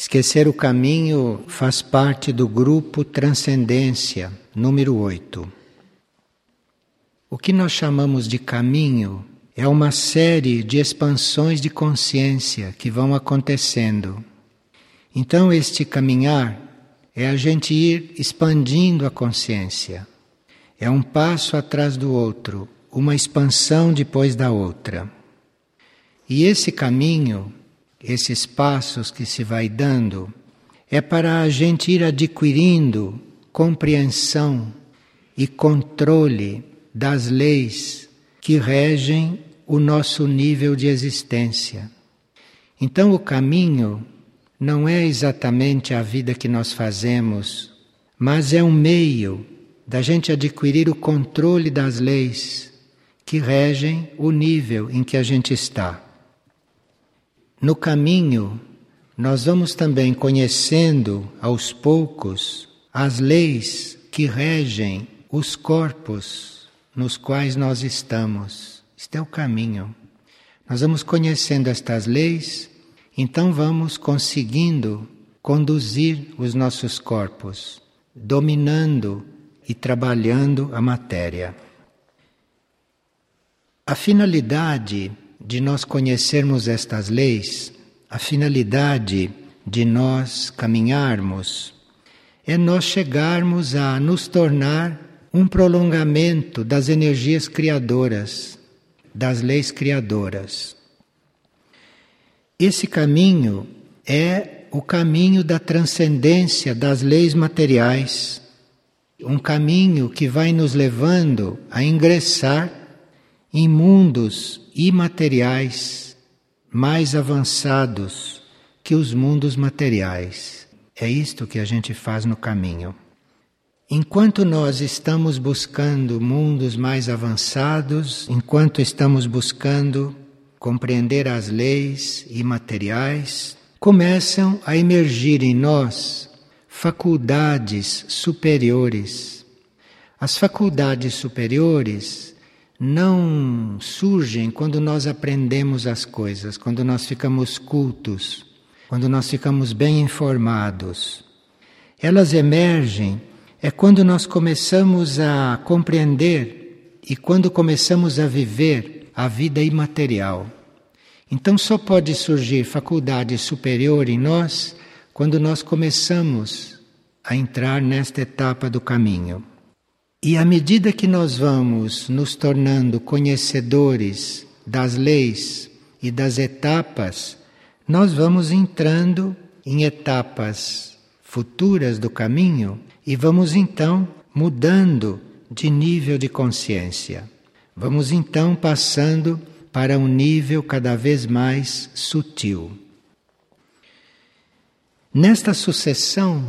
Esquecer o caminho faz parte do grupo Transcendência, número 8. O que nós chamamos de caminho é uma série de expansões de consciência que vão acontecendo. Então, este caminhar é a gente ir expandindo a consciência. É um passo atrás do outro, uma expansão depois da outra. E esse caminho esses passos que se vai dando, é para a gente ir adquirindo compreensão e controle das leis que regem o nosso nível de existência. Então, o caminho não é exatamente a vida que nós fazemos, mas é um meio da gente adquirir o controle das leis que regem o nível em que a gente está. No caminho, nós vamos também conhecendo aos poucos as leis que regem os corpos nos quais nós estamos. Este é o caminho. Nós vamos conhecendo estas leis, então vamos conseguindo conduzir os nossos corpos, dominando e trabalhando a matéria. A finalidade de nós conhecermos estas leis, a finalidade de nós caminharmos é nós chegarmos a nos tornar um prolongamento das energias criadoras, das leis criadoras. Esse caminho é o caminho da transcendência das leis materiais, um caminho que vai nos levando a ingressar em mundos imateriais mais avançados que os mundos materiais. É isto que a gente faz no caminho. Enquanto nós estamos buscando mundos mais avançados, enquanto estamos buscando compreender as leis imateriais, começam a emergir em nós faculdades superiores. As faculdades superiores não surgem quando nós aprendemos as coisas, quando nós ficamos cultos, quando nós ficamos bem informados. Elas emergem é quando nós começamos a compreender e quando começamos a viver a vida imaterial. Então só pode surgir faculdade superior em nós quando nós começamos a entrar nesta etapa do caminho. E à medida que nós vamos nos tornando conhecedores das leis e das etapas, nós vamos entrando em etapas futuras do caminho e vamos então mudando de nível de consciência. Vamos então passando para um nível cada vez mais sutil. Nesta sucessão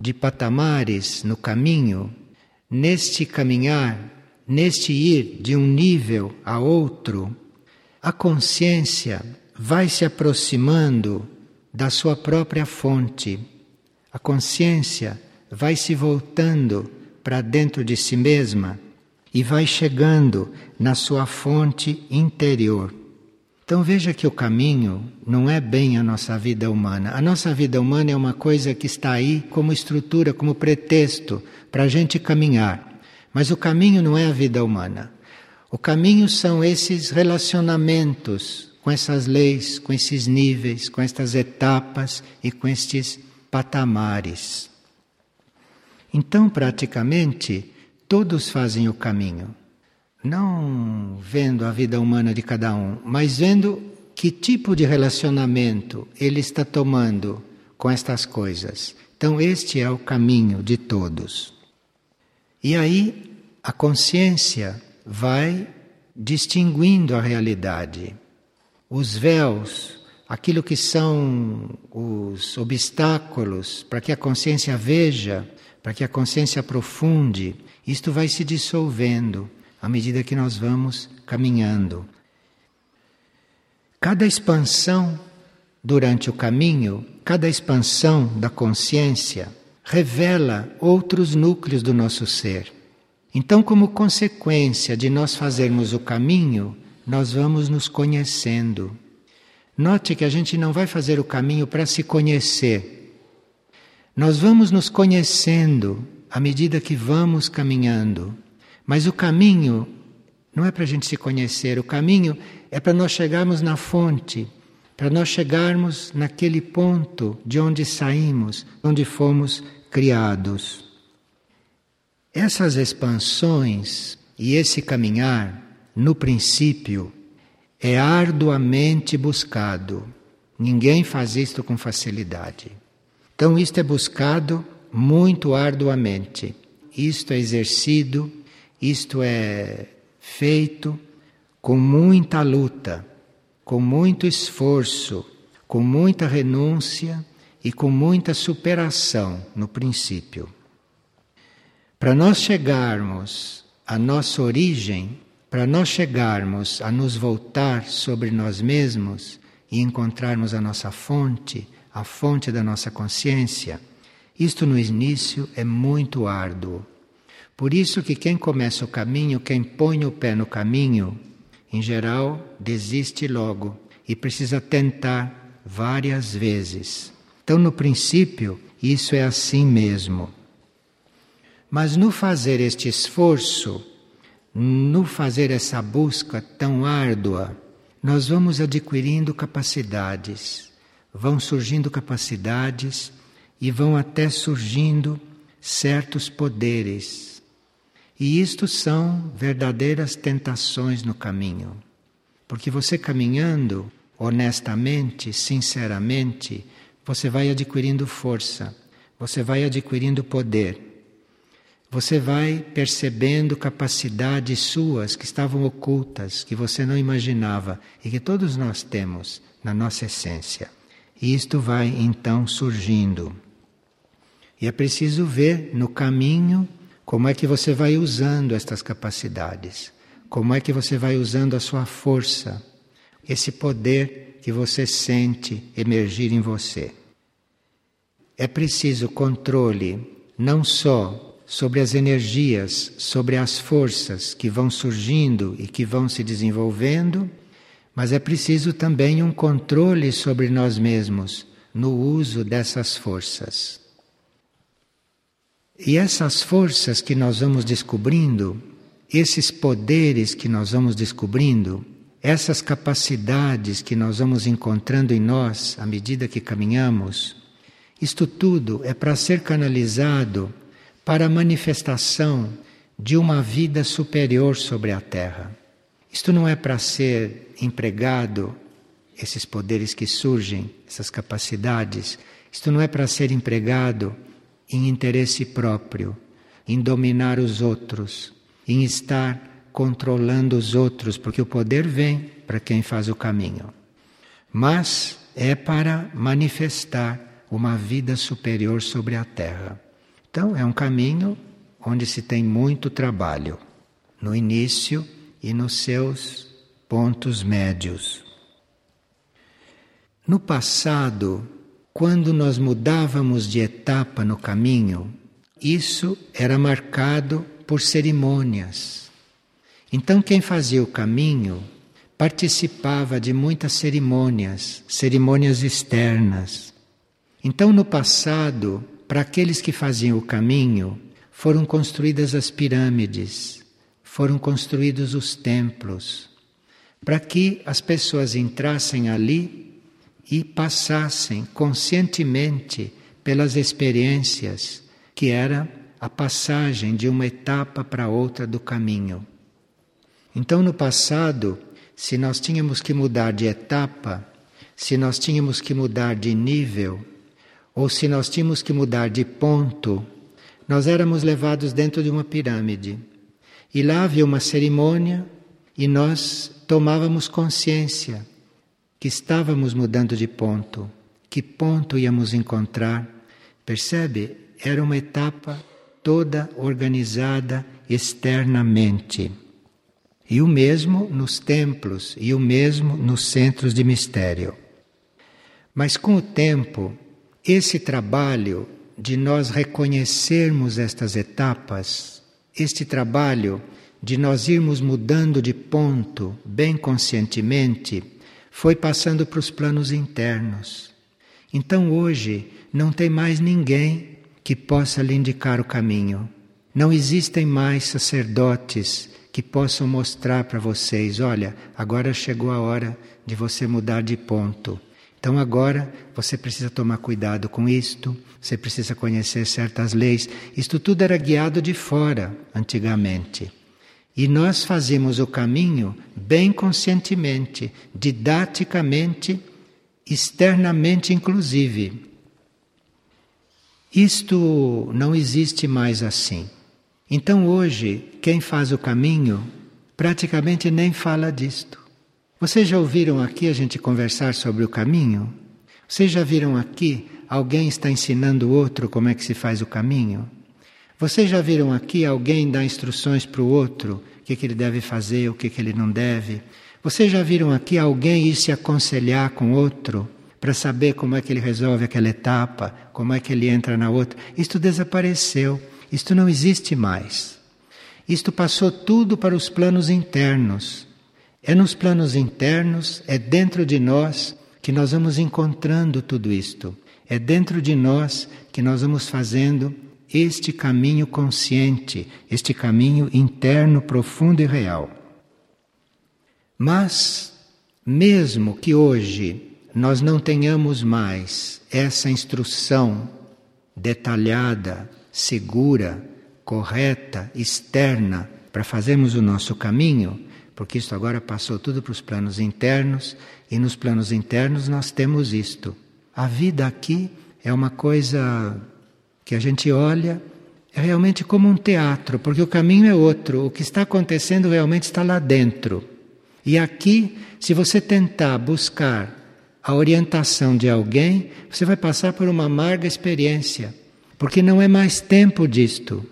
de patamares no caminho, neste caminhar, neste ir de um nível a outro, a consciência vai se aproximando da sua própria fonte. A consciência vai se voltando para dentro de si mesma e vai chegando na sua fonte interior. Então veja que o caminho não é bem a nossa vida humana. A nossa vida humana é uma coisa que está aí como estrutura, como pretexto para a gente caminhar. Mas o caminho não é a vida humana. O caminho são esses relacionamentos com essas leis, com esses níveis, com estas etapas e com estes patamares. Então, praticamente, todos fazem o caminho não vendo a vida humana de cada um, mas vendo que tipo de relacionamento ele está tomando com estas coisas. Então, este é o caminho de todos. E aí, a consciência vai distinguindo a realidade. Os véus, aquilo que são os obstáculos para que a consciência veja, para que a consciência aprofunde, isto vai se dissolvendo à medida que nós vamos caminhando. Cada expansão durante o caminho, cada expansão da consciência revela outros núcleos do nosso ser. Então, como consequência de nós fazermos o caminho, nós vamos nos conhecendo. Note que a gente não vai fazer o caminho para se conhecer. Nós vamos nos conhecendo à medida que vamos caminhando. Mas o caminho não é para a gente se conhecer, o caminho é para nós chegarmos na fonte, para nós chegarmos naquele ponto de onde saímos, onde fomos criados. Essas expansões e esse caminhar, no princípio, é arduamente buscado. Ninguém faz isto com facilidade. Então, isto é buscado muito arduamente. Isto é exercido, isto é feito com muita luta, com muito esforço, com muita renúncia e com muita superação no princípio. Para nós chegarmos à nossa origem, para nós chegarmos a nos voltar sobre nós mesmos e encontrarmos a nossa fonte, a fonte da nossa consciência, isto no início é muito árduo. Por isso que quem começa o caminho, quem põe o pé no caminho, em geral, desiste logo e precisa tentar várias vezes. Então, no princípio, isso é assim mesmo. Mas no fazer este esforço, no fazer essa busca tão árdua, nós vamos adquirindo capacidades, vão surgindo capacidades e vão até surgindo certos poderes. E isto são verdadeiras tentações no caminho. Porque você caminhando honestamente, sinceramente, você vai adquirindo força, você vai adquirindo poder. Você vai percebendo capacidades suas que estavam ocultas, que você não imaginava e que todos nós temos na nossa essência. E isto vai então surgindo. E é preciso ver no caminho como é que você vai usando estas capacidades, como é que você vai usando a sua força, esse poder que você sente emergir em você. É preciso controle não só sobre as energias, sobre as forças que vão surgindo e que vão se desenvolvendo, mas é preciso também um controle sobre nós mesmos no uso dessas forças. E essas forças que nós vamos descobrindo, esses poderes que nós vamos descobrindo, essas capacidades que nós vamos encontrando em nós à medida que caminhamos, isto tudo é para ser canalizado para a manifestação de uma vida superior sobre a Terra. Isto não é para ser empregado, esses poderes que surgem, essas capacidades, isto não é para ser empregado em interesse próprio, em dominar os outros, em estar controlando os outros, porque o poder vem para quem faz o caminho. Mas é para manifestar uma vida superior sobre a terra. Então, é um caminho onde se tem muito trabalho, no início e nos seus pontos médios. No passado, quando nós mudávamos de etapa no caminho, isso era marcado por cerimônias. Então, quem fazia o caminho participava de muitas cerimônias, cerimônias externas. Então, no passado, para aqueles que faziam o caminho, foram construídas as pirâmides, foram construídos os templos, para que as pessoas entrassem ali e passassem conscientemente pelas experiências que era a passagem de uma etapa para outra do caminho. Então, no passado, se nós tínhamos que mudar de etapa, se nós tínhamos que mudar de nível, ou se nós tínhamos que mudar de ponto, nós éramos levados dentro de uma pirâmide. E lá havia uma cerimônia e nós tomávamos consciência que estávamos mudando de ponto, que ponto íamos encontrar. Percebe? Era uma etapa toda organizada externamente. E o mesmo nos templos, e o mesmo nos centros de mistério. Mas com o tempo, esse trabalho de nós reconhecermos estas etapas, este trabalho de nós irmos mudando de ponto bem conscientemente, foi passando para os planos internos. Então hoje não tem mais ninguém que possa lhe indicar o caminho. Não existem mais sacerdotes que possam mostrar para vocês: olha, agora chegou a hora de você mudar de ponto. Então agora você precisa tomar cuidado com isto, você precisa conhecer certas leis. Isto tudo era guiado de fora antigamente. E nós fazemos o caminho bem conscientemente, didaticamente, externamente, inclusive. Isto não existe mais assim. Então hoje, quem faz o caminho praticamente nem fala disto. Vocês já ouviram aqui a gente conversar sobre o caminho? Vocês já viram aqui alguém está ensinando o outro como é que se faz o caminho? Vocês já viram aqui alguém dar instruções para o outro, o que, que ele deve fazer, o que, que ele não deve? Vocês já viram aqui alguém ir se aconselhar com outro para saber como é que ele resolve aquela etapa, como é que ele entra na outra? Isto desapareceu. Isto não existe mais. Isto passou tudo para os planos internos. É nos planos internos, é dentro de nós que nós vamos encontrando tudo isto. É dentro de nós que nós vamos fazendo este caminho consciente, este caminho interno, profundo e real. Mas, mesmo que hoje nós não tenhamos mais essa instrução detalhada, segura, correta, externa, para fazermos o nosso caminho, porque isto agora passou tudo para os planos internos, e nos planos internos nós temos isto. A vida aqui é uma coisa que a gente olha é realmente como um teatro, porque o caminho é outro, o que está acontecendo realmente está lá dentro. E aqui, se você tentar buscar a orientação de alguém, você vai passar por uma amarga experiência. Porque não é mais tempo disto.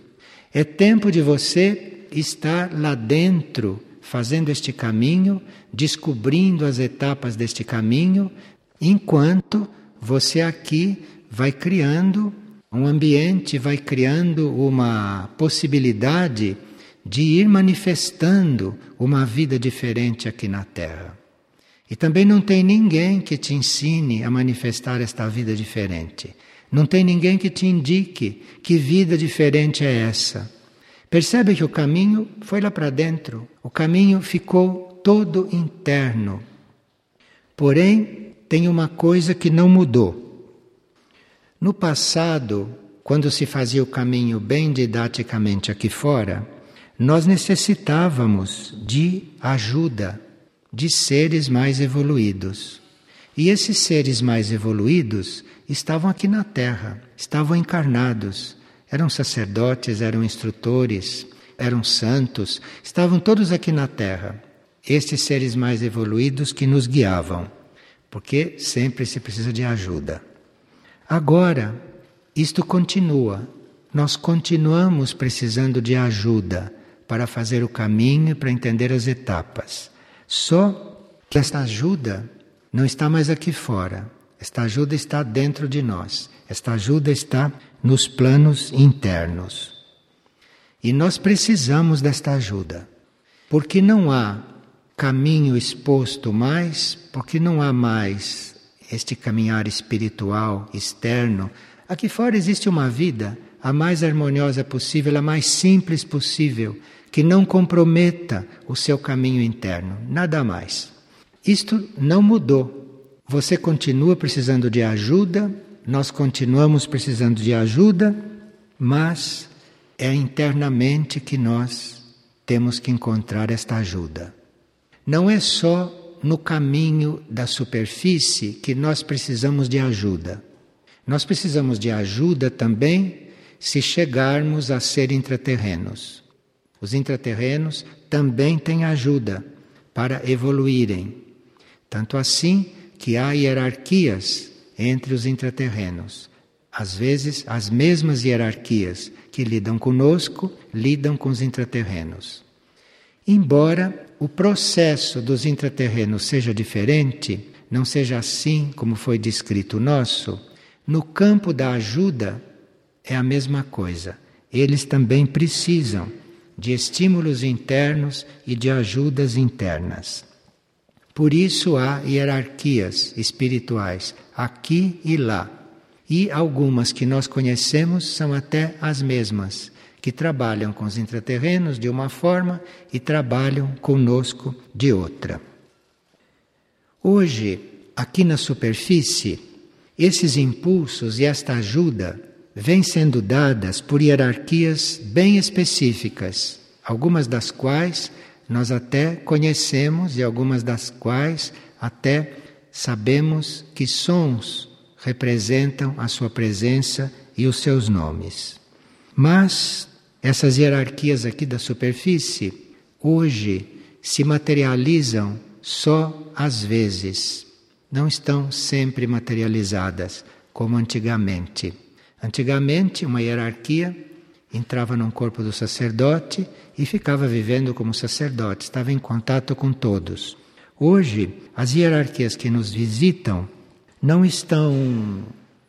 É tempo de você estar lá dentro, fazendo este caminho, descobrindo as etapas deste caminho, enquanto você aqui vai criando um ambiente, vai criando uma possibilidade de ir manifestando uma vida diferente aqui na Terra. E também não tem ninguém que te ensine a manifestar esta vida diferente. Não tem ninguém que te indique que vida diferente é essa. Percebe que o caminho foi lá para dentro, o caminho ficou todo interno. Porém, tem uma coisa que não mudou. No passado, quando se fazia o caminho bem didaticamente aqui fora, nós necessitávamos de ajuda de seres mais evoluídos. E esses seres mais evoluídos estavam aqui na Terra, estavam encarnados. Eram sacerdotes, eram instrutores, eram santos, estavam todos aqui na Terra. Estes seres mais evoluídos que nos guiavam, porque sempre se precisa de ajuda. Agora, isto continua. Nós continuamos precisando de ajuda para fazer o caminho e para entender as etapas. Só que esta ajuda não está mais aqui fora. Esta ajuda está dentro de nós. Esta ajuda está nos planos internos. E nós precisamos desta ajuda. Porque não há caminho exposto mais, porque não há mais este caminhar espiritual externo. Aqui fora existe uma vida a mais harmoniosa possível, a mais simples possível, que não comprometa o seu caminho interno, nada mais. Isto não mudou. Você continua precisando de ajuda, nós continuamos precisando de ajuda, mas é internamente que nós temos que encontrar esta ajuda. Não é só no caminho da superfície que nós precisamos de ajuda. Nós precisamos de ajuda também se chegarmos a ser intraterrenos. Os intraterrenos também têm ajuda para evoluírem. Tanto assim que há hierarquias entre os intraterrenos. Às vezes, as mesmas hierarquias que lidam conosco lidam com os intraterrenos. Embora o processo dos intraterrenos seja diferente, não seja assim como foi descrito o nosso, no campo da ajuda é a mesma coisa. Eles também precisam de estímulos internos e de ajudas internas. Por isso há hierarquias espirituais aqui e lá. E algumas que nós conhecemos são até as mesmas, que trabalham com os intraterrenos de uma forma e trabalham conosco de outra. Hoje, aqui na superfície, esses impulsos e esta ajuda vêm sendo dadas por hierarquias bem específicas, algumas das quais nós até conhecemos e algumas das quais até sabemos que sons representam a sua presença e os seus nomes. Mas essas hierarquias aqui da superfície hoje se materializam só às vezes, não estão sempre materializadas como antigamente. Antigamente, uma hierarquia entrava num corpo do sacerdote e ficava vivendo como sacerdote, estava em contato com todos. Hoje, as hierarquias que nos visitam não estão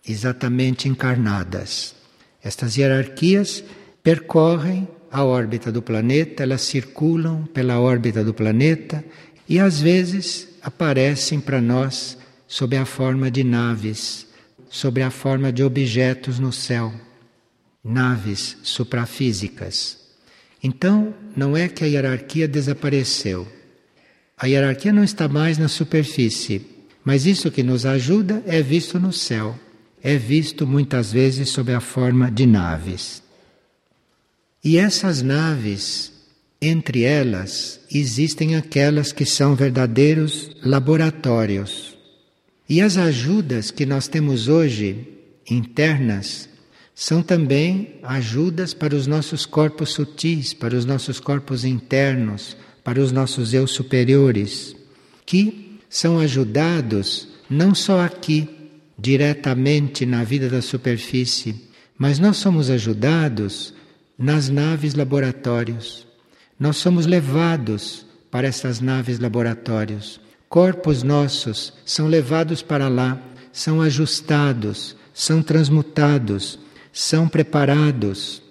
exatamente encarnadas. Estas hierarquias percorrem a órbita do planeta, elas circulam pela órbita do planeta e às vezes aparecem para nós sob a forma de naves, sob a forma de objetos no céu naves suprafísicas. Então, não é que a hierarquia desapareceu. A hierarquia não está mais na superfície, mas isso que nos ajuda é visto no céu, é visto muitas vezes sob a forma de naves. E essas naves, entre elas, existem aquelas que são verdadeiros laboratórios. E as ajudas que nós temos hoje, internas, são também ajudas para os nossos corpos sutis, para os nossos corpos internos, para os nossos eu superiores, que são ajudados não só aqui, diretamente na vida da superfície, mas nós somos ajudados nas naves laboratórios. Nós somos levados para essas naves laboratórios. Corpos nossos são levados para lá, são ajustados, são transmutados são preparados.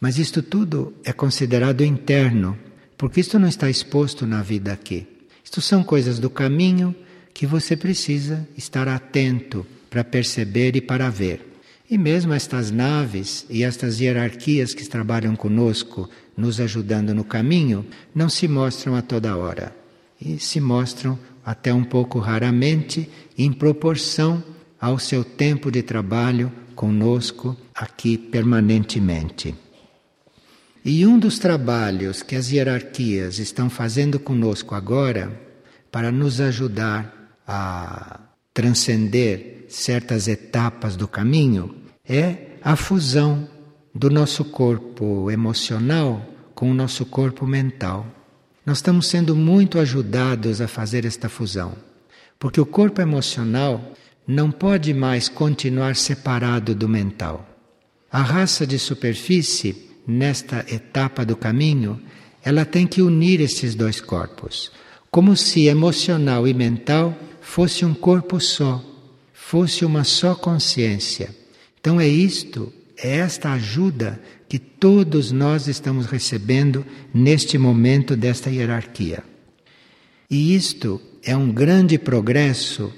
Mas isto tudo é considerado interno, porque isto não está exposto na vida aqui. Isto são coisas do caminho que você precisa estar atento para perceber e para ver. E mesmo estas naves e estas hierarquias que trabalham conosco, nos ajudando no caminho, não se mostram a toda hora. E se mostram até um pouco raramente, em proporção ao seu tempo de trabalho conosco aqui permanentemente. E um dos trabalhos que as hierarquias estão fazendo conosco agora, para nos ajudar a transcender certas etapas do caminho, é a fusão do nosso corpo emocional com o nosso corpo mental. Nós estamos sendo muito ajudados a fazer esta fusão, porque o corpo emocional não pode mais continuar separado do mental. A raça de superfície, nesta etapa do caminho, ela tem que unir esses dois corpos, como se emocional e mental fosse um corpo só, fosse uma só consciência. Então é isto, é esta ajuda que todos nós estamos recebendo neste momento desta hierarquia. E isto é um grande progresso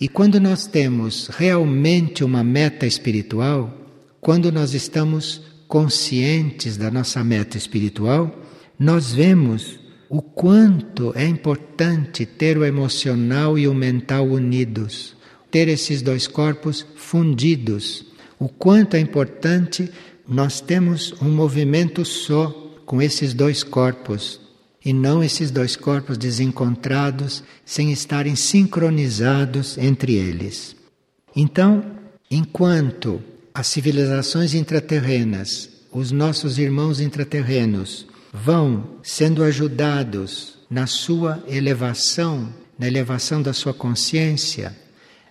e quando nós temos realmente uma meta espiritual, quando nós estamos conscientes da nossa meta espiritual, nós vemos o quanto é importante ter o emocional e o mental unidos, ter esses dois corpos fundidos. O quanto é importante nós temos um movimento só com esses dois corpos e não esses dois corpos desencontrados sem estarem sincronizados entre eles. Então, enquanto as civilizações intraterrenas, os nossos irmãos intraterrenos, vão sendo ajudados na sua elevação, na elevação da sua consciência,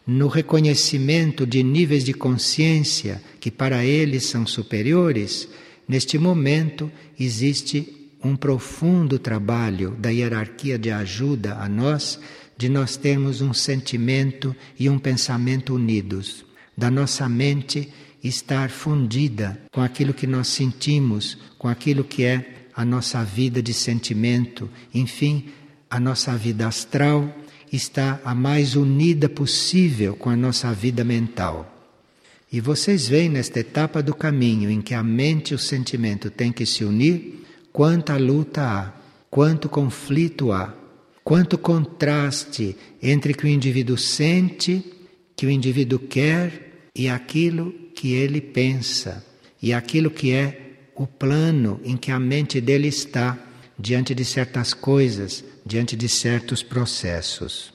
no reconhecimento de níveis de consciência que para eles são superiores, neste momento existe um profundo trabalho da hierarquia de ajuda a nós, de nós termos um sentimento e um pensamento unidos, da nossa mente estar fundida com aquilo que nós sentimos, com aquilo que é a nossa vida de sentimento, enfim, a nossa vida astral está a mais unida possível com a nossa vida mental. E vocês veem nesta etapa do caminho em que a mente e o sentimento têm que se unir, quanta luta há, quanto conflito há, quanto contraste entre o que o indivíduo sente, que o indivíduo quer e aquilo que ele pensa, e aquilo que é o plano em que a mente dele está diante de certas coisas, diante de certos processos.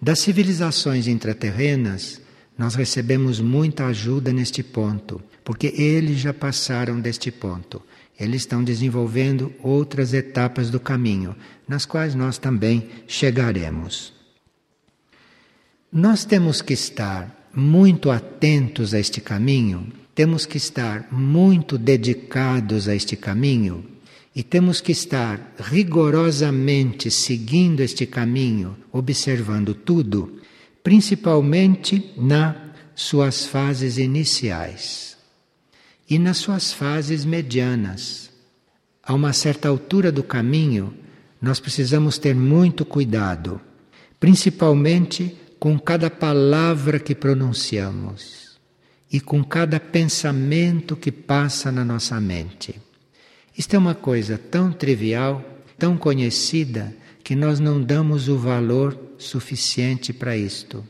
Das civilizações intraterrenas, nós recebemos muita ajuda neste ponto, porque eles já passaram deste ponto. Eles estão desenvolvendo outras etapas do caminho, nas quais nós também chegaremos. Nós temos que estar muito atentos a este caminho, temos que estar muito dedicados a este caminho e temos que estar rigorosamente seguindo este caminho, observando tudo, principalmente nas suas fases iniciais e nas suas fases medianas. A uma certa altura do caminho, nós precisamos ter muito cuidado, principalmente com cada palavra que pronunciamos e com cada pensamento que passa na nossa mente. Isto é uma coisa tão trivial, tão conhecida, que nós não damos o valor suficiente para isto.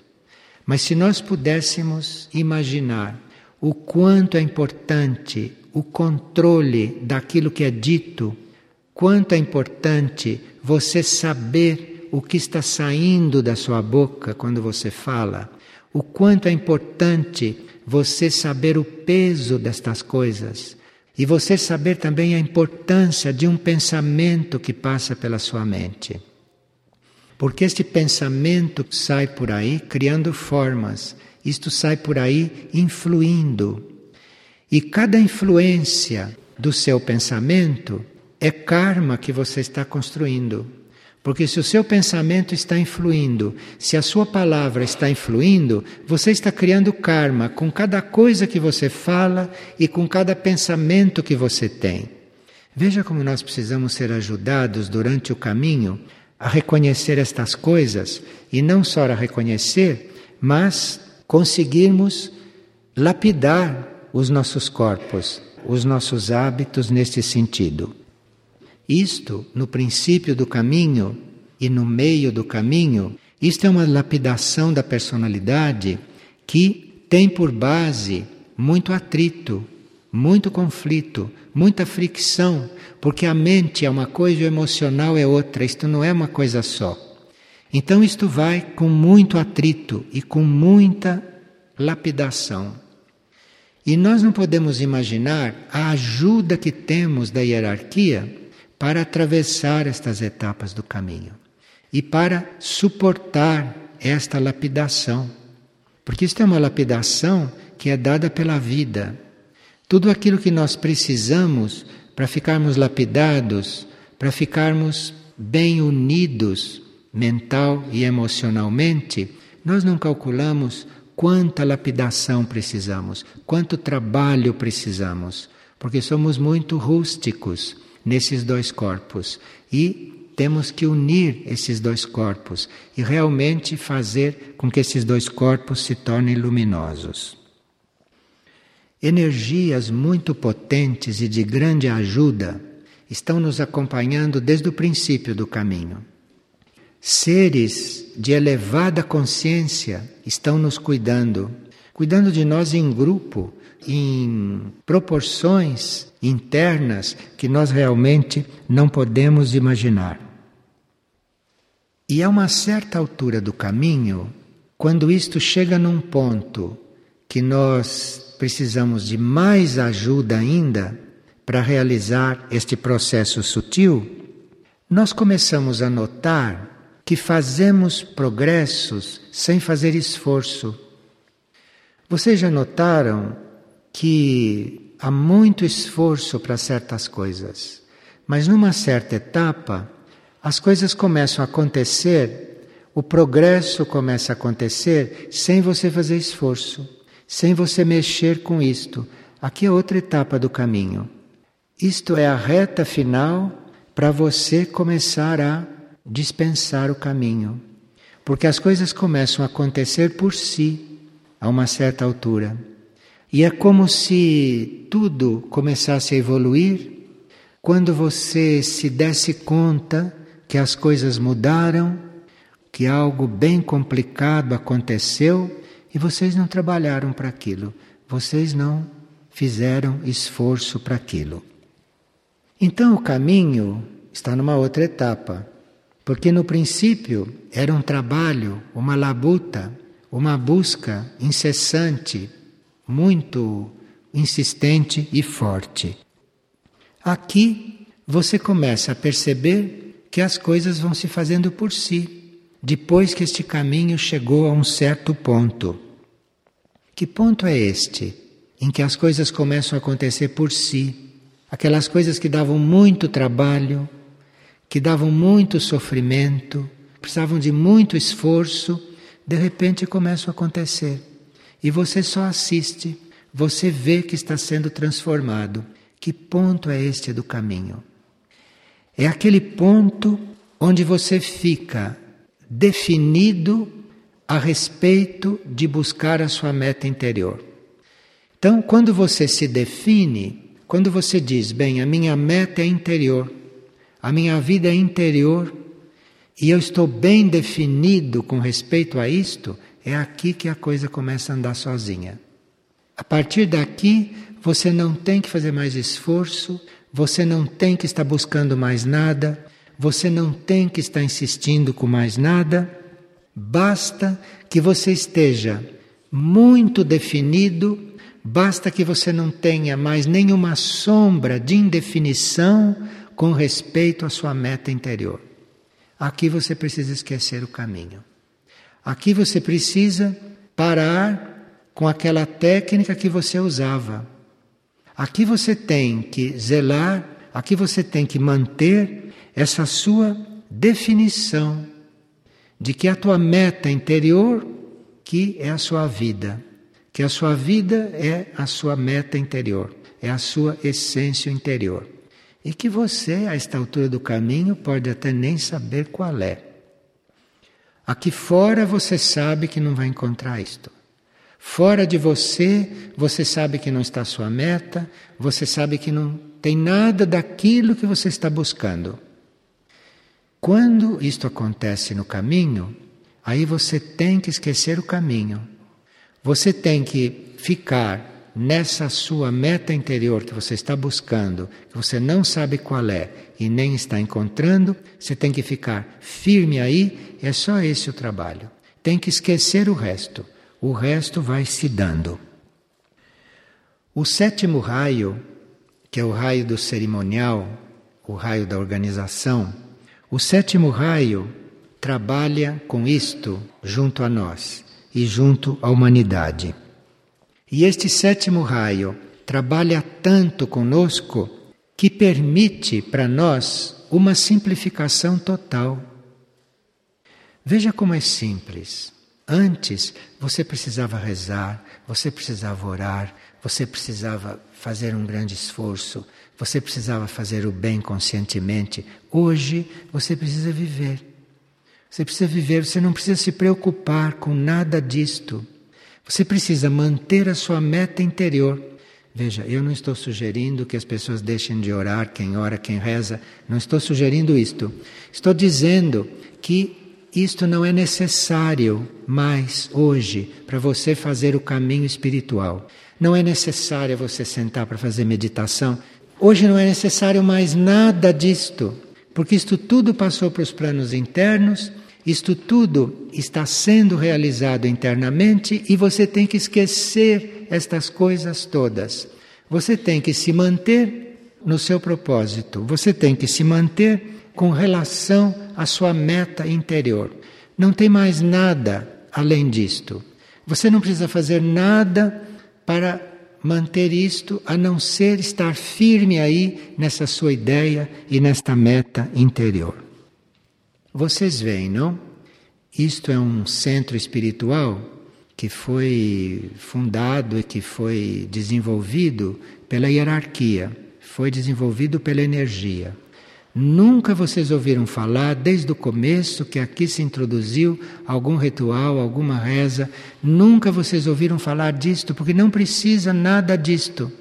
Mas se nós pudéssemos imaginar o quanto é importante o controle daquilo que é dito, quanto é importante você saber o que está saindo da sua boca quando você fala, o quanto é importante você saber o peso destas coisas e você saber também a importância de um pensamento que passa pela sua mente. Porque este pensamento sai por aí criando formas, isto sai por aí influindo. E cada influência do seu pensamento é karma que você está construindo. Porque se o seu pensamento está influindo, se a sua palavra está influindo, você está criando karma com cada coisa que você fala e com cada pensamento que você tem. Veja como nós precisamos ser ajudados durante o caminho a reconhecer estas coisas e não só a reconhecer, mas conseguirmos lapidar os nossos corpos, os nossos hábitos neste sentido. Isto, no princípio do caminho e no meio do caminho, isto é uma lapidação da personalidade que tem por base muito atrito, muito conflito, muita fricção, porque a mente é uma coisa e o emocional é outra, isto não é uma coisa só. Então isto vai com muito atrito e com muita lapidação. E nós não podemos imaginar a ajuda que temos da hierarquia para atravessar estas etapas do caminho e para suportar esta lapidação. Porque isto é uma lapidação que é dada pela vida. Tudo aquilo que nós precisamos para ficarmos lapidados, para ficarmos bem unidos mental e emocionalmente, nós não calculamos quanta lapidação precisamos, quanto trabalho precisamos, porque somos muito rústicos nesses dois corpos. E temos que unir esses dois corpos e realmente fazer com que esses dois corpos se tornem luminosos. Energias muito potentes e de grande ajuda estão nos acompanhando desde o princípio do caminho. Seres de elevada consciência estão nos cuidando, cuidando de nós em grupo, em proporções internas que nós realmente não podemos imaginar. E a uma certa altura do caminho, quando isto chega num ponto que nós precisamos de mais ajuda ainda para realizar este processo sutil, nós começamos a notar que fazemos progressos sem fazer esforço. Vocês já notaram que há muito esforço para certas coisas, mas numa certa etapa as coisas começam a acontecer, o progresso começa a acontecer sem você fazer esforço, sem você mexer com isto. Aqui é outra etapa do caminho. Isto é a reta final para você começar a dispensar o caminho, porque as coisas começam a acontecer por si a uma certa altura. E é como se tudo começasse a evoluir quando você se desse conta que as coisas mudaram, que algo bem complicado aconteceu e vocês não trabalharam para aquilo, vocês não fizeram esforço para aquilo. Então o caminho está numa outra etapa, porque no princípio era um trabalho, uma labuta, uma busca incessante, muito insistente e forte. Aqui você começa a perceber que as coisas vão se fazendo por si, depois que este caminho chegou a um certo ponto. Que ponto é este em que as coisas começam a acontecer por si? Aquelas coisas que davam muito trabalho, que davam muito sofrimento, precisavam de muito esforço, de repente começam a acontecer. E você só assiste, você vê que está sendo transformado. Que ponto é este do caminho? É aquele ponto onde você fica definido a respeito de buscar a sua meta interior. Então, quando você se define, quando você diz, bem, a minha meta é interior, a minha vida é interior, e eu estou bem definido com respeito a isto, é aqui que a coisa começa a andar sozinha. A partir daqui, você não tem que fazer mais esforço, você não tem que estar buscando mais nada, você não tem que estar insistindo com mais nada, basta que você esteja muito definido Basta que você não tenha mais nenhuma sombra de indefinição com respeito à sua meta interior. Aqui você precisa esquecer o caminho. Aqui você precisa parar com aquela técnica que você usava. Aqui você tem que zelar, aqui você tem que manter essa sua definição de que a tua meta interior que é a sua vida que a sua vida é a sua meta interior, é a sua essência interior. E que você, a esta altura do caminho, pode até nem saber qual é. Aqui fora você sabe que não vai encontrar isto. Fora de você, você sabe que não está a sua meta, você sabe que não tem nada daquilo que você está buscando. Quando isto acontece no caminho, aí você tem que esquecer o caminho você tem que ficar nessa sua meta interior que você está buscando, que você não sabe qual é e nem está encontrando, você tem que ficar firme aí, é só esse o trabalho. Tem que esquecer o resto. O resto vai se dando. O sétimo raio, que é o raio do cerimonial, o raio da organização, o sétimo raio trabalha com isto junto a nós e junto à humanidade. E este sétimo raio trabalha tanto conosco que permite para nós uma simplificação total. Veja como é simples. Antes você precisava rezar, você precisava orar, você precisava fazer um grande esforço, você precisava fazer o bem conscientemente. Hoje você precisa viver. Você precisa viver, você não precisa se preocupar com nada disto. Você precisa manter a sua meta interior. Veja, eu não estou sugerindo que as pessoas deixem de orar, quem ora, quem reza, não estou sugerindo isto. Estou dizendo que isto não é necessário mais hoje para você fazer o caminho espiritual. Não é necessário você sentar para fazer meditação. Hoje não é necessário mais nada disto, porque isto tudo passou para os planos internos isto tudo está sendo realizado internamente e você tem que esquecer estas coisas todas. Você tem que se manter no seu propósito, você tem que se manter com relação à sua meta interior. Não tem mais nada além disto. Você não precisa fazer nada para manter isto a não ser estar firme aí nessa sua ideia e nesta meta interior. Vocês veem, não? Isto é um centro espiritual que foi fundado e que foi desenvolvido pela hierarquia, foi desenvolvido pela energia. Nunca vocês ouviram falar, desde o começo, que aqui se introduziu algum ritual, alguma reza. Nunca vocês ouviram falar disto, porque não precisa nada disto.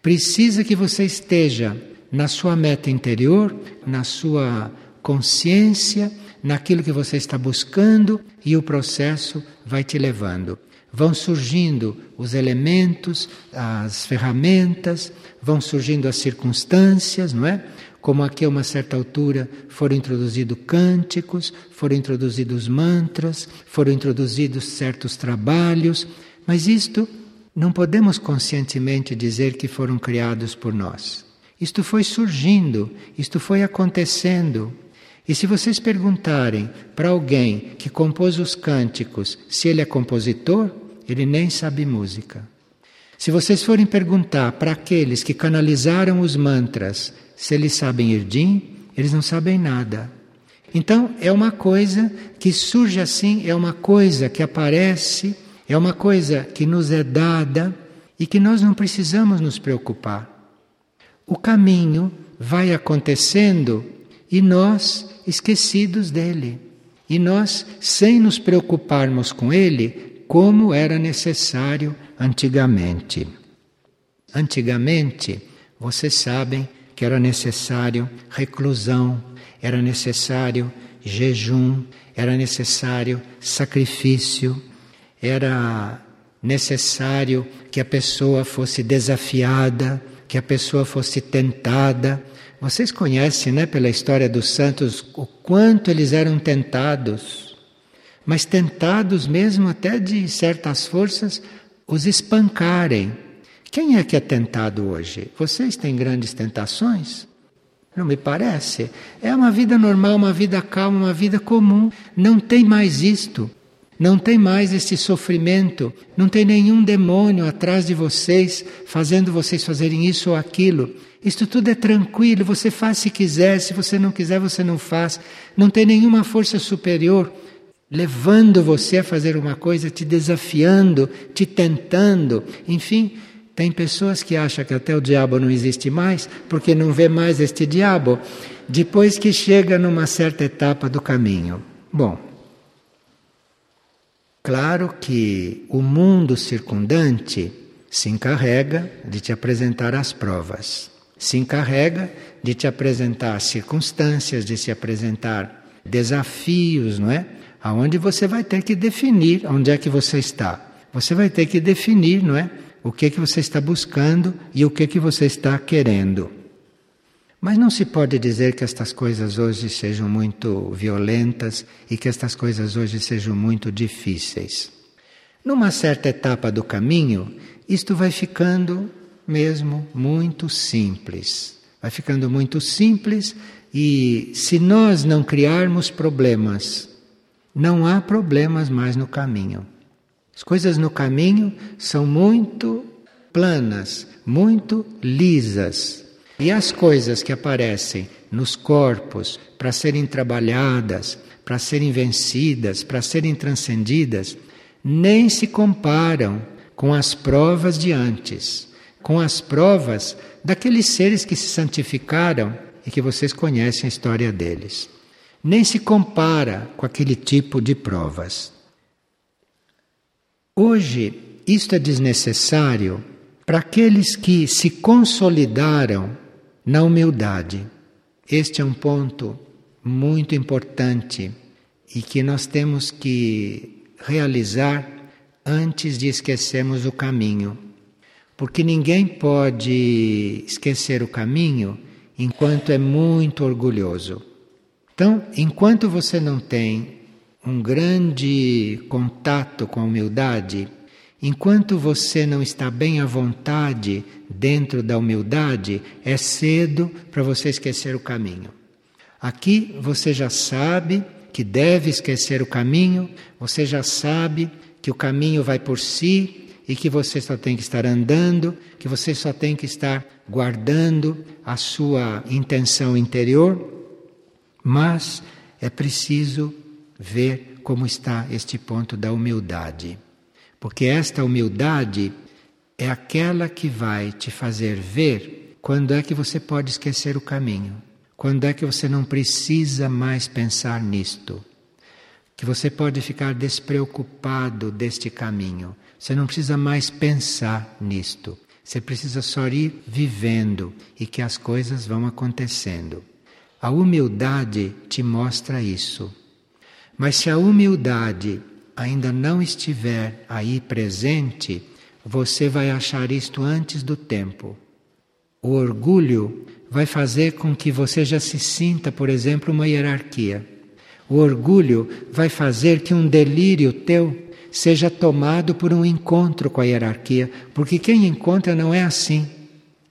Precisa que você esteja na sua meta interior, na sua consciência, naquilo que você está buscando e o processo vai te levando. Vão surgindo os elementos, as ferramentas, vão surgindo as circunstâncias, não é? Como aqui a uma certa altura foram introduzidos cânticos, foram introduzidos mantras, foram introduzidos certos trabalhos, mas isto não podemos conscientemente dizer que foram criados por nós. Isto foi surgindo, isto foi acontecendo. E se vocês perguntarem para alguém que compôs os cânticos se ele é compositor, ele nem sabe música. Se vocês forem perguntar para aqueles que canalizaram os mantras se eles sabem Irdim, eles não sabem nada. Então é uma coisa que surge assim, é uma coisa que aparece, é uma coisa que nos é dada e que nós não precisamos nos preocupar. O caminho vai acontecendo e nós esquecidos dele. E nós, sem nos preocuparmos com ele, como era necessário antigamente. Antigamente, vocês sabem, que era necessário reclusão, era necessário jejum, era necessário sacrifício, era necessário que a pessoa fosse desafiada, que a pessoa fosse tentada. Vocês conhecem, né, pela história dos santos, o quanto eles eram tentados, mas tentados mesmo até de certas forças os espancarem quem é que é tentado hoje? Vocês têm grandes tentações? Não me parece. É uma vida normal, uma vida calma, uma vida comum. Não tem mais isto. Não tem mais esse sofrimento. Não tem nenhum demônio atrás de vocês fazendo vocês fazerem isso ou aquilo. Isto tudo é tranquilo. Você faz se quiser, se você não quiser, você não faz. Não tem nenhuma força superior levando você a fazer uma coisa, te desafiando, te tentando. Enfim, tem pessoas que acham que até o diabo não existe mais porque não vê mais este diabo depois que chega numa certa etapa do caminho. Bom, claro que o mundo circundante se encarrega de te apresentar as provas, se encarrega de te apresentar circunstâncias, de se apresentar desafios, não é? Aonde você vai ter que definir onde é que você está. Você vai ter que definir, não é? o que é que você está buscando e o que é que você está querendo. Mas não se pode dizer que estas coisas hoje sejam muito violentas e que estas coisas hoje sejam muito difíceis. Numa certa etapa do caminho, isto vai ficando mesmo muito simples. Vai ficando muito simples e se nós não criarmos problemas, não há problemas mais no caminho. As coisas no caminho são muito planas, muito lisas. E as coisas que aparecem nos corpos para serem trabalhadas, para serem vencidas, para serem transcendidas, nem se comparam com as provas de antes, com as provas daqueles seres que se santificaram e que vocês conhecem a história deles. Nem se compara com aquele tipo de provas. Hoje, isto é desnecessário para aqueles que se consolidaram na humildade. Este é um ponto muito importante e que nós temos que realizar antes de esquecermos o caminho. Porque ninguém pode esquecer o caminho enquanto é muito orgulhoso. Então, enquanto você não tem um grande contato com a humildade, enquanto você não está bem à vontade dentro da humildade, é cedo para você esquecer o caminho. Aqui você já sabe que deve esquecer o caminho, você já sabe que o caminho vai por si e que você só tem que estar andando, que você só tem que estar guardando a sua intenção interior, mas é preciso ver como está este ponto da humildade. Porque esta humildade é aquela que vai te fazer ver quando é que você pode esquecer o caminho. Quando é que você não precisa mais pensar nisto? Que você pode ficar despreocupado deste caminho. Você não precisa mais pensar nisto. Você precisa só ir vivendo e que as coisas vão acontecendo. A humildade te mostra isso. Mas se a humildade ainda não estiver aí presente, você vai achar isto antes do tempo. O orgulho vai fazer com que você já se sinta, por exemplo, uma hierarquia. O orgulho vai fazer que um delírio teu seja tomado por um encontro com a hierarquia, porque quem encontra não é assim.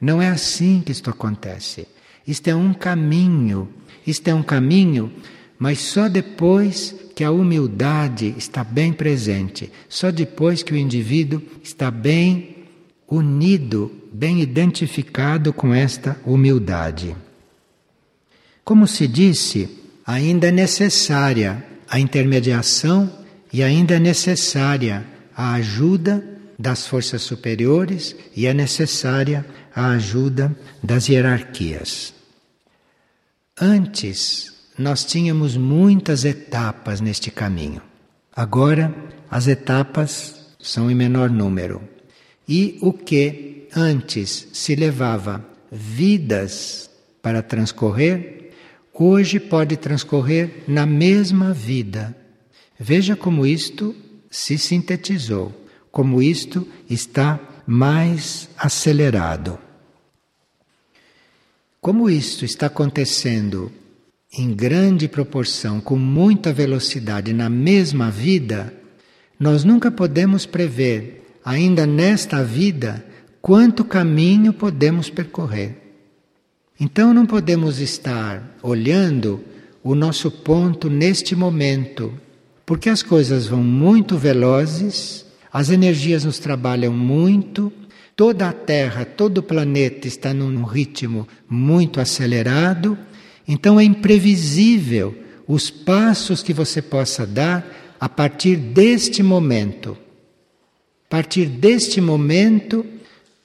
Não é assim que isto acontece. Isto é um caminho, isto é um caminho, mas só depois que a humildade está bem presente, só depois que o indivíduo está bem unido, bem identificado com esta humildade. Como se disse, ainda é necessária a intermediação e ainda é necessária a ajuda das forças superiores e é necessária a ajuda das hierarquias. Antes, nós tínhamos muitas etapas neste caminho. Agora, as etapas são em menor número. E o que antes se levava vidas para transcorrer, hoje pode transcorrer na mesma vida. Veja como isto se sintetizou, como isto está mais acelerado. Como isto está acontecendo em grande proporção, com muita velocidade na mesma vida, nós nunca podemos prever, ainda nesta vida, quanto caminho podemos percorrer. Então não podemos estar olhando o nosso ponto neste momento, porque as coisas vão muito velozes, as energias nos trabalham muito, toda a Terra, todo o planeta está num ritmo muito acelerado então é imprevisível os passos que você possa dar a partir deste momento. A partir deste momento,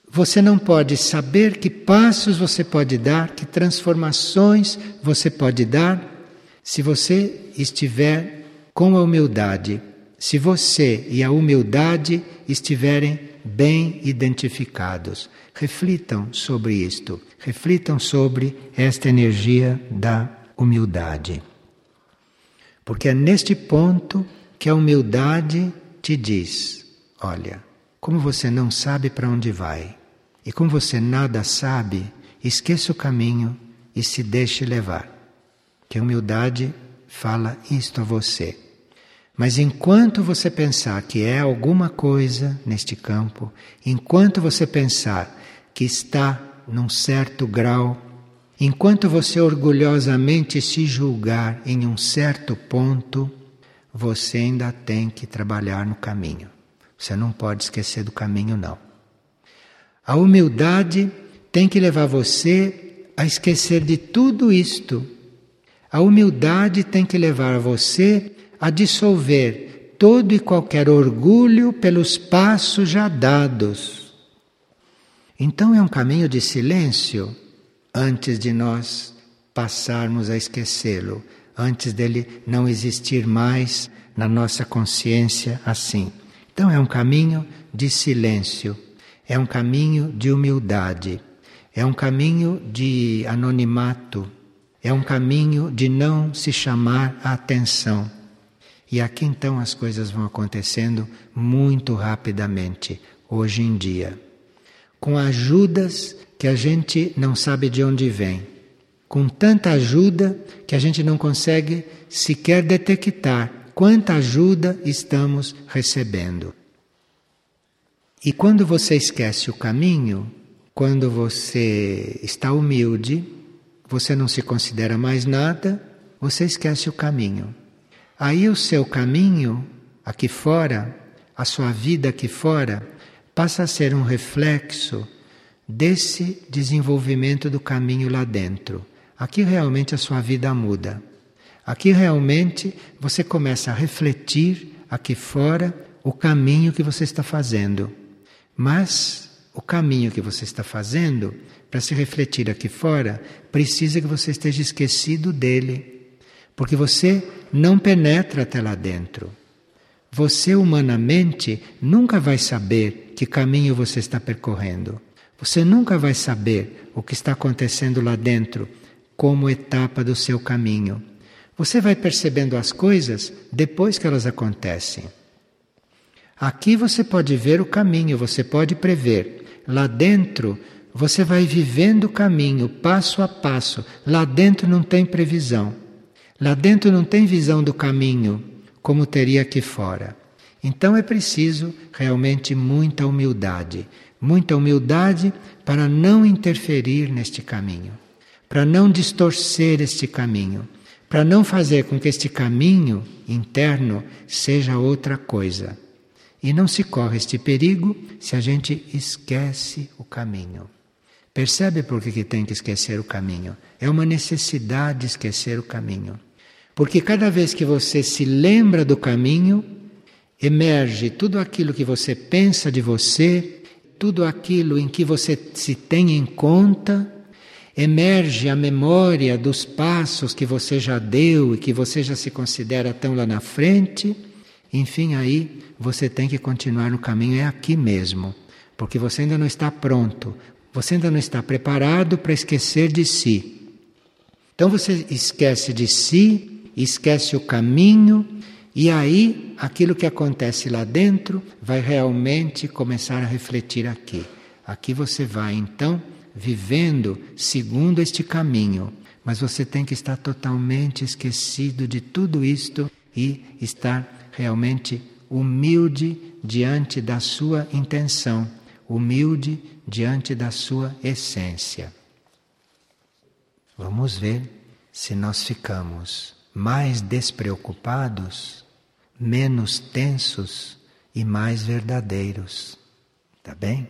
você não pode saber que passos você pode dar, que transformações você pode dar, se você estiver com a humildade. Se você e a humildade estiverem bem identificados. Reflitam sobre isto, reflitam sobre esta energia da humildade. Porque é neste ponto que a humildade te diz: olha, como você não sabe para onde vai e como você nada sabe, esqueça o caminho e se deixe levar. Que a humildade fala isto a você. Mas enquanto você pensar que é alguma coisa neste campo, enquanto você pensar que está num certo grau, enquanto você orgulhosamente se julgar em um certo ponto, você ainda tem que trabalhar no caminho. Você não pode esquecer do caminho, não. A humildade tem que levar você a esquecer de tudo isto. A humildade tem que levar você a dissolver todo e qualquer orgulho pelos passos já dados. Então é um caminho de silêncio antes de nós passarmos a esquecê-lo, antes dele não existir mais na nossa consciência assim. Então é um caminho de silêncio, é um caminho de humildade, é um caminho de anonimato, é um caminho de não se chamar a atenção. E aqui então as coisas vão acontecendo muito rapidamente, hoje em dia. Com ajudas que a gente não sabe de onde vem. Com tanta ajuda que a gente não consegue sequer detectar quanta ajuda estamos recebendo. E quando você esquece o caminho, quando você está humilde, você não se considera mais nada, você esquece o caminho. Aí o seu caminho aqui fora, a sua vida aqui fora, passa a ser um reflexo desse desenvolvimento do caminho lá dentro. Aqui realmente a sua vida muda. Aqui realmente você começa a refletir aqui fora o caminho que você está fazendo. Mas o caminho que você está fazendo para se refletir aqui fora, precisa que você esteja esquecido dele, porque você não penetra até lá dentro. Você humanamente nunca vai saber que caminho você está percorrendo. Você nunca vai saber o que está acontecendo lá dentro como etapa do seu caminho. Você vai percebendo as coisas depois que elas acontecem. Aqui você pode ver o caminho, você pode prever. Lá dentro, você vai vivendo o caminho passo a passo. Lá dentro não tem previsão. Lá dentro não tem visão do caminho como teria aqui fora. Então é preciso realmente muita humildade, muita humildade para não interferir neste caminho, para não distorcer este caminho, para não fazer com que este caminho interno seja outra coisa. E não se corre este perigo se a gente esquece o caminho. Percebe por que, tem que esquecer o caminho? É uma necessidade esquecer o caminho. Porque cada vez que você se lembra do caminho, emerge tudo aquilo que você pensa de você, tudo aquilo em que você se tem em conta, emerge a memória dos passos que você já deu e que você já se considera tão lá na frente. Enfim, aí você tem que continuar no caminho, é aqui mesmo, porque você ainda não está pronto, você ainda não está preparado para esquecer de si. Então você esquece de si esquece o caminho, e aí aquilo que acontece lá dentro vai realmente começar a refletir aqui. Aqui você vai então vivendo segundo este caminho, mas você tem que estar totalmente esquecido de tudo isto e estar realmente humilde diante da sua intenção, humilde diante da sua essência. Vamos ver se nós ficamos mais despreocupados, menos tensos e mais verdadeiros. Tá bem?